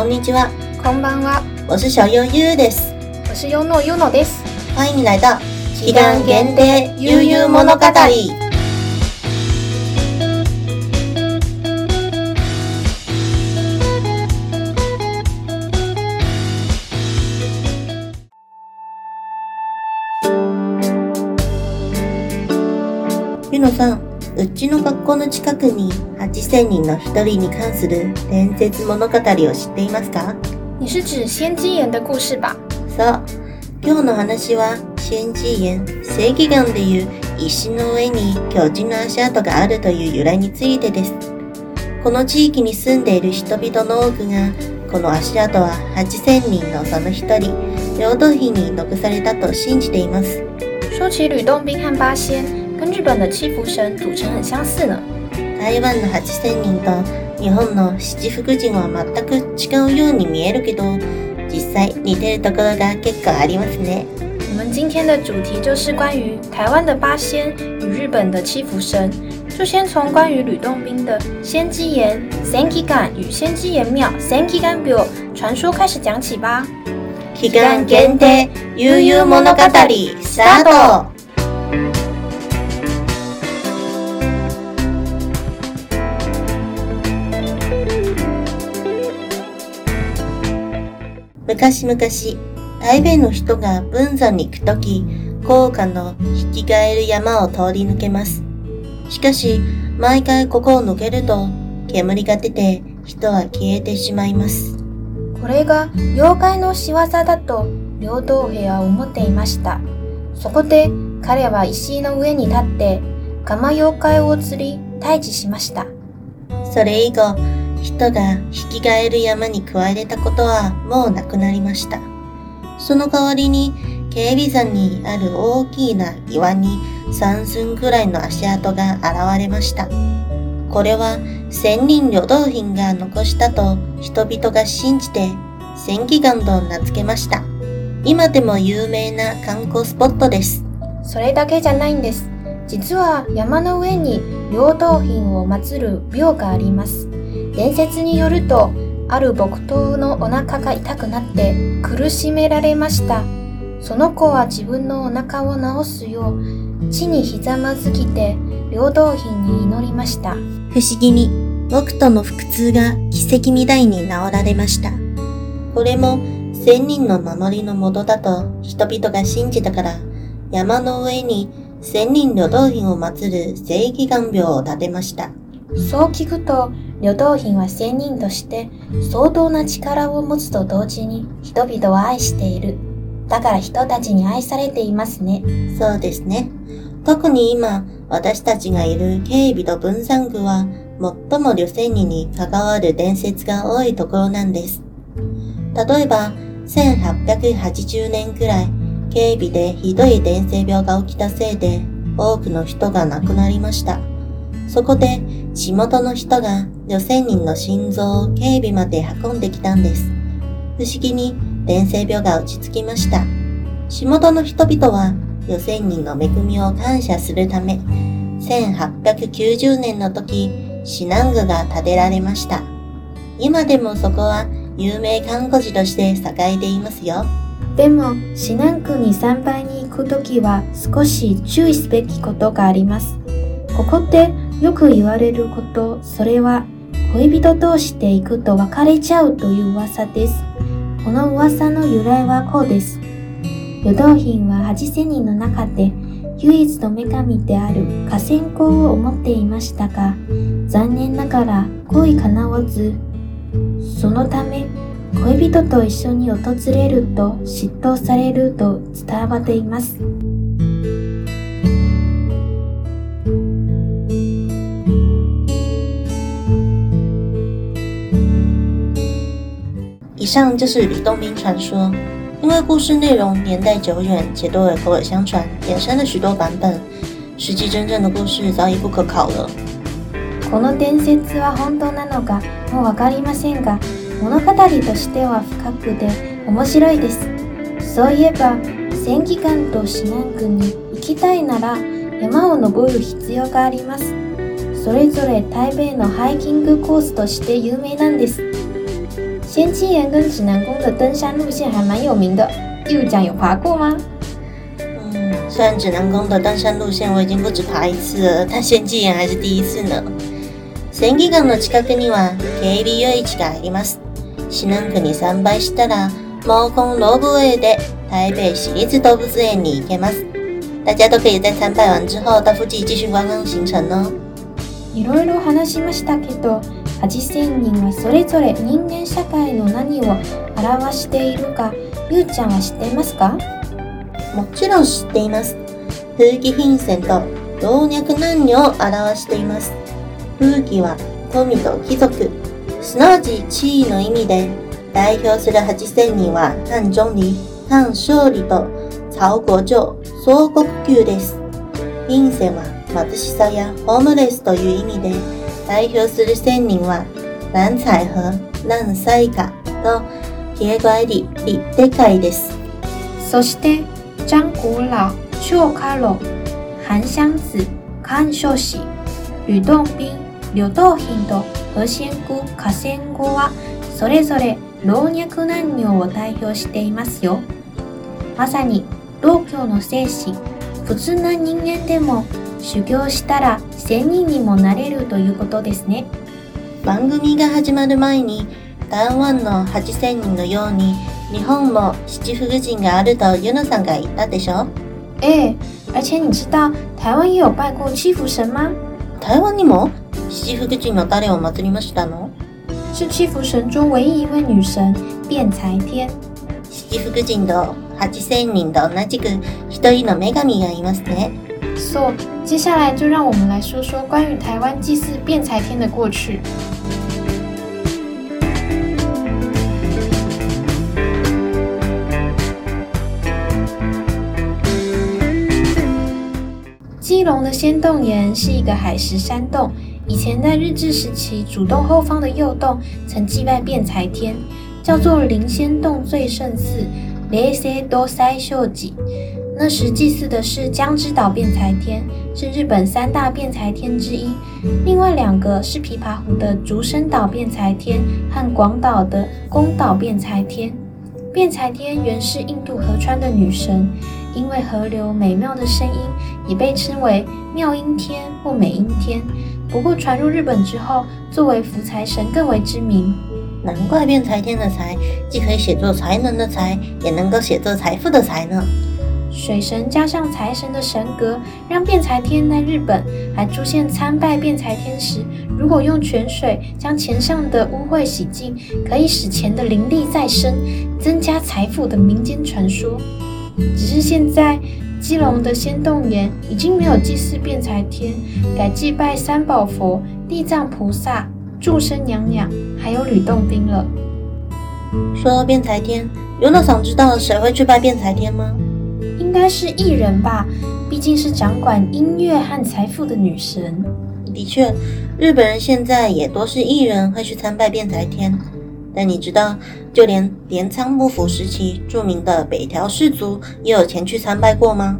こんにちは。こんばんは。我是小悠悠です。我是悠诺悠のです。欢迎来到期間限定悠悠物語。ゆのさん、うちの学校の近くに8000人の1人に関する伝説物語を知っていますか你是指先知炎的故事吧そう。今日の話は先知炎、正義眼でいう石の上に巨人の足跡があるという由来についてです。この地域に住んでいる人々の多くがこの足跡は8000人のその一人、領土碑に残されたと信じています。说起吕洞宾和八仙。跟日本的七福神组成很相似呢。台湾的八仙と日本の七福神は全く違うように見えるけど、実際似てるところが結構ありますね。我们今天的主题就是关于台湾的八仙与日本的七福神，就先从关于吕洞宾的仙姬岩 s a n k i g a n 与仙姬岩庙 s a n k i g a n b i l l 传说开始讲起吧。期間限定悠悠物語スタート。昔々、大弁の人が文山に行くとき、高架の引き換える山を通り抜けます。しかし、毎回ここを抜けると、煙が出て人は消えてしまいます。これが妖怪の仕業だと、両道兵は思っていました。そこで彼は石の上に立って、ガマ妖怪を釣り退治しました。それ以後、人が引き換える山に加えれたことはもうなくなりました。その代わりに、警備山にある大きな岩に3寸くらいの足跡が現れました。これは千人旅道品が残したと人々が信じて、千祈願と名付けました。今でも有名な観光スポットです。それだけじゃないんです。実は山の上に両道品を祀る廟があります。伝説によるとある木刀のお腹が痛くなって苦しめられましたその子は自分のお腹を治すよう地にひざまずきて平等品に祈りました不思議に僕との腹痛が奇跡みたいに治られましたこれも千人の守りのもとだと人々が信じたから山の上に千人両道品を祀る正義眼病を建てましたそう聞くと与党品は仙人として相当な力を持つと同時に人々は愛している。だから人たちに愛されていますね。そうですね。特に今、私たちがいる警備と分散具は、最も旅仙人に関わる伝説が多いところなんです。例えば、1880年くらい、警備でひどい伝染病が起きたせいで、多くの人が亡くなりました。そこで地元の人が女性人の心臓を警備まで運んできたんです。不思議に伝染病が落ち着きました。地元の人々は女性人の恵みを感謝するため、1890年の時、指南宮が建てられました。今でもそこは有名看護師として栄えていますよ。でも、指南区に参拝に行く時は少し注意すべきことがあります。ここってよく言われること、それは恋人同士で行くと別れちゃうという噂です。この噂の由来はこうです。与道品は八千人の中で唯一の女神である河川公を思っていましたが、残念ながら恋叶わず、そのため恋人と一緒に訪れると嫉妬されると伝わっています。上就是李洞宾传说，因为故事内容年代久远且多为口耳相传，衍生了许多版本。实际真正的故事早已不可考了。この伝説は本当なのかもうわかりませんが、物語としては深くで面白いです。そういえば、戦技館と指南軍に行きたいなら山を登る必要があります。それぞれ台北のハイキングコースとして有名なんです。仙迹岩跟指南宫的登山路线还蛮有名的，右讲有爬过吗？嗯，虽然指南宫的登山路线我已经不止爬一次，但仙迹岩还是第一次呢。仙迹岩の近くには K B U H があります。指南宮に参拝したら、毛公老布へで台北市立動物園に行けます。大家都可以在参拜完之后到附近继续观光行程哦。いろいろ話しましたけど。8000人はそれぞれ人間社会の何を表しているかゆうちゃんは知っていますかもちろん知っています風紀貧線と老若男女を表しています風紀は富と貴族すなわち地位の意味で代表する8000人は漢中理、漢勝利と曹国城、総国級です。貧線は貧しさやホームレスという意味で代表する仙人は、南彩和、南彩雅と、ひえがえり、立定会です。そして、張古老、張家老、韓湘子、韓少子、吕洞賓、柳道賓と何仙姑、河仙姑は、それぞれ老若男女を代表していますよ。まさに、道教の精神、普通な人間でも修行したら1000人にもなれるということですね番組が始まる前に台湾の8000人のように日本も七福神があるとユノさんが言ったでしょええ、而且你知道台湾也有拜过七福神吗台湾にも七福神の誰を祀りましたの是七福神中唯一一位女神弁才天七福神と8000人と同じく一人の女神がいますね接下来就让我们来说说关于台湾祭祀变才天的过去。基隆的仙洞岩是一个海蚀山洞，以前在日治时期，主洞后方的右洞曾祭拜变才天，叫做灵仙洞最胜寺（雷山多塞秀寺）。那时祭祀的是江之岛辩才天，是日本三大辩才天之一，另外两个是琵琶湖的竹生岛辩才天和广岛的宫岛辩才天。辩才天原是印度河川的女神，因为河流美妙的声音，也被称为妙音天或美音天。不过传入日本之后，作为福财神更为知名。难怪辩才天的才既可以写作才能的才，也能够写作财富的财呢。水神加上财神的神格，让变财天在日本还出现参拜变财天时。如果用泉水将钱上的污秽洗净，可以使钱的灵力再生，增加财富的民间传说。只是现在，基隆的仙洞岩已经没有祭祀变财天，改祭拜三宝佛、地藏菩萨、注生娘娘，还有吕洞宾了。说到变财天，游乐场知道谁会去拜变财天吗？应该是艺人吧，毕竟是掌管音乐和财富的女神。的确，日本人现在也多是艺人会去参拜便财天。但你知道，就连镰仓幕府时期著名的北条氏族也有前去参拜过吗？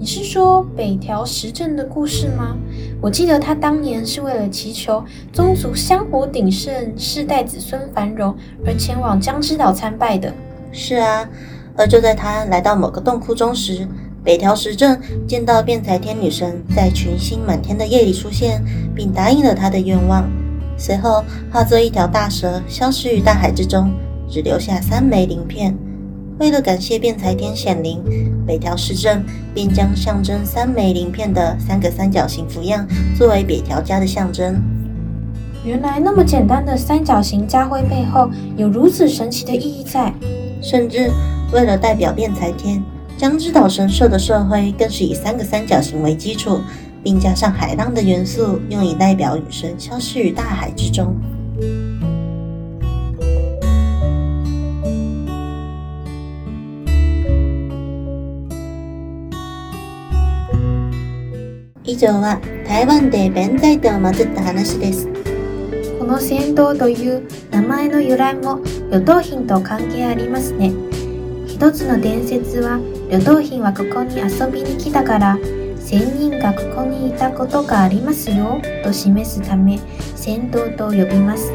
你是说北条时政的故事吗？我记得他当年是为了祈求宗族香火鼎盛、世代子孙繁荣而前往江之岛参拜的。是啊。而就在他来到某个洞窟中时，北条时政见到辩才天女神在群星满天的夜里出现，并答应了他的愿望。随后化作一条大蛇消失于大海之中，只留下三枚鳞片。为了感谢辩才天显灵，北条时政便将象征三枚鳞片的三个三角形符样作为北条家的象征。原来那么简单的三角形家徽背后有如此神奇的意义在，甚至。为了代表炼才天将之岛神社的社徽，更是以三个三角形为基础，并加上海浪的元素，用以代表雨神消失于大海之中。以上台湾弁天この戦闘という名前の由来も与党品と関係ありますね。一つの伝説は旅道品はここに遊びに来たから仙人がここにいたことがありますよと示すため仙道と呼びます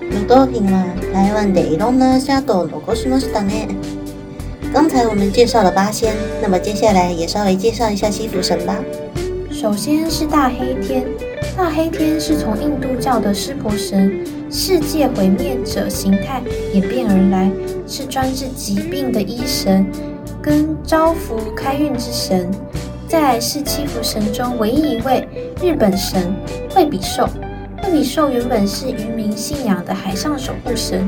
旅道品は台湾でいろんな家都を残しましたね刚才我们介绍了八仙，那么接下来也稍微介绍一下西府神吧。首先是大黑天，大黑天是从印度教的湿婆神世界毁灭者形态演变而来，是专治疾病的医神，跟招福开运之神，在是七福神中唯一一位日本神。惠比寿，惠比寿原本是渔民信仰的海上守护神，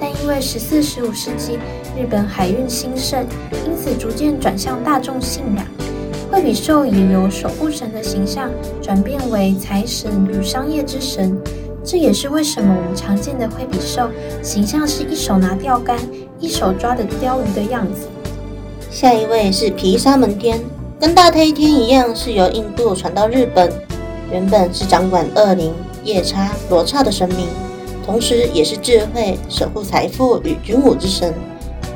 但因为十四、十五世纪日本海运兴盛，因此逐渐转向大众信仰。惠比寿也由守护神的形象转变为财神与商业之神。这也是为什么我们常见的挥笔兽形象是一手拿钓竿，一手抓的钓鱼的样子。下一位是毗沙门天，跟大黑天一样是由印度传到日本，原本是掌管恶灵、夜叉、罗刹的神明，同时也是智慧、守护财富与军武之神。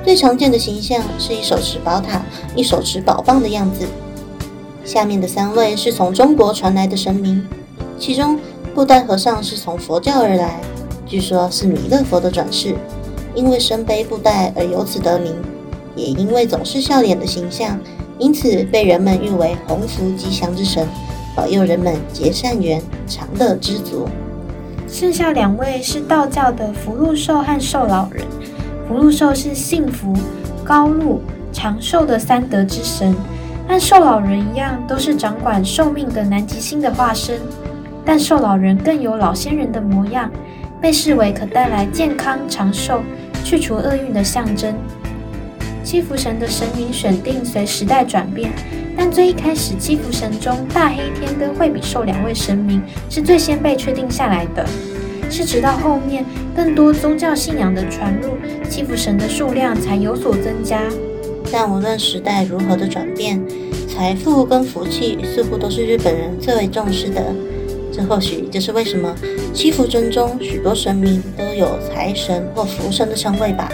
最常见的形象是一手持宝塔，一手持宝棒的样子。下面的三位是从中国传来的神明，其中。布袋和尚是从佛教而来，据说是弥勒佛的转世，因为身背布袋而由此得名，也因为总是笑脸的形象，因此被人们誉为鸿福吉祥之神，保佑人们结善缘，长乐知足。剩下两位是道教的福禄寿和寿老人。福禄寿是幸福、高禄、长寿的三德之神，和寿老人一样，都是掌管寿命的南极星的化身。但寿老人更有老仙人的模样，被视为可带来健康长寿、去除厄运的象征。七福神的神明选定随时代转变，但最一开始，七福神中大黑天跟惠比寿两位神明是最先被确定下来的。是直到后面更多宗教信仰的传入，七福神的数量才有所增加。但无论时代如何的转变，财富跟福气似乎都是日本人最为重视的。这或许就是为什么七福尊中许多神明都有财神或福神的称谓吧。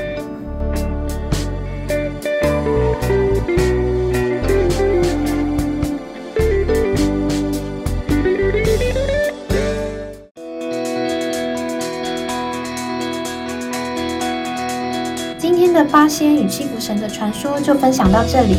今天的八仙与七福神的传说就分享到这里。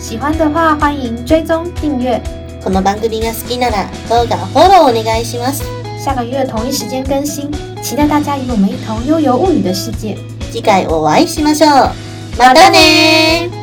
喜欢的话，欢迎追踪订阅。この番組が好きなら動画フォローお願いします。下个月同一時間更新，期待大家与我们一同悠游物语的世界。次回お会いしましょう。またね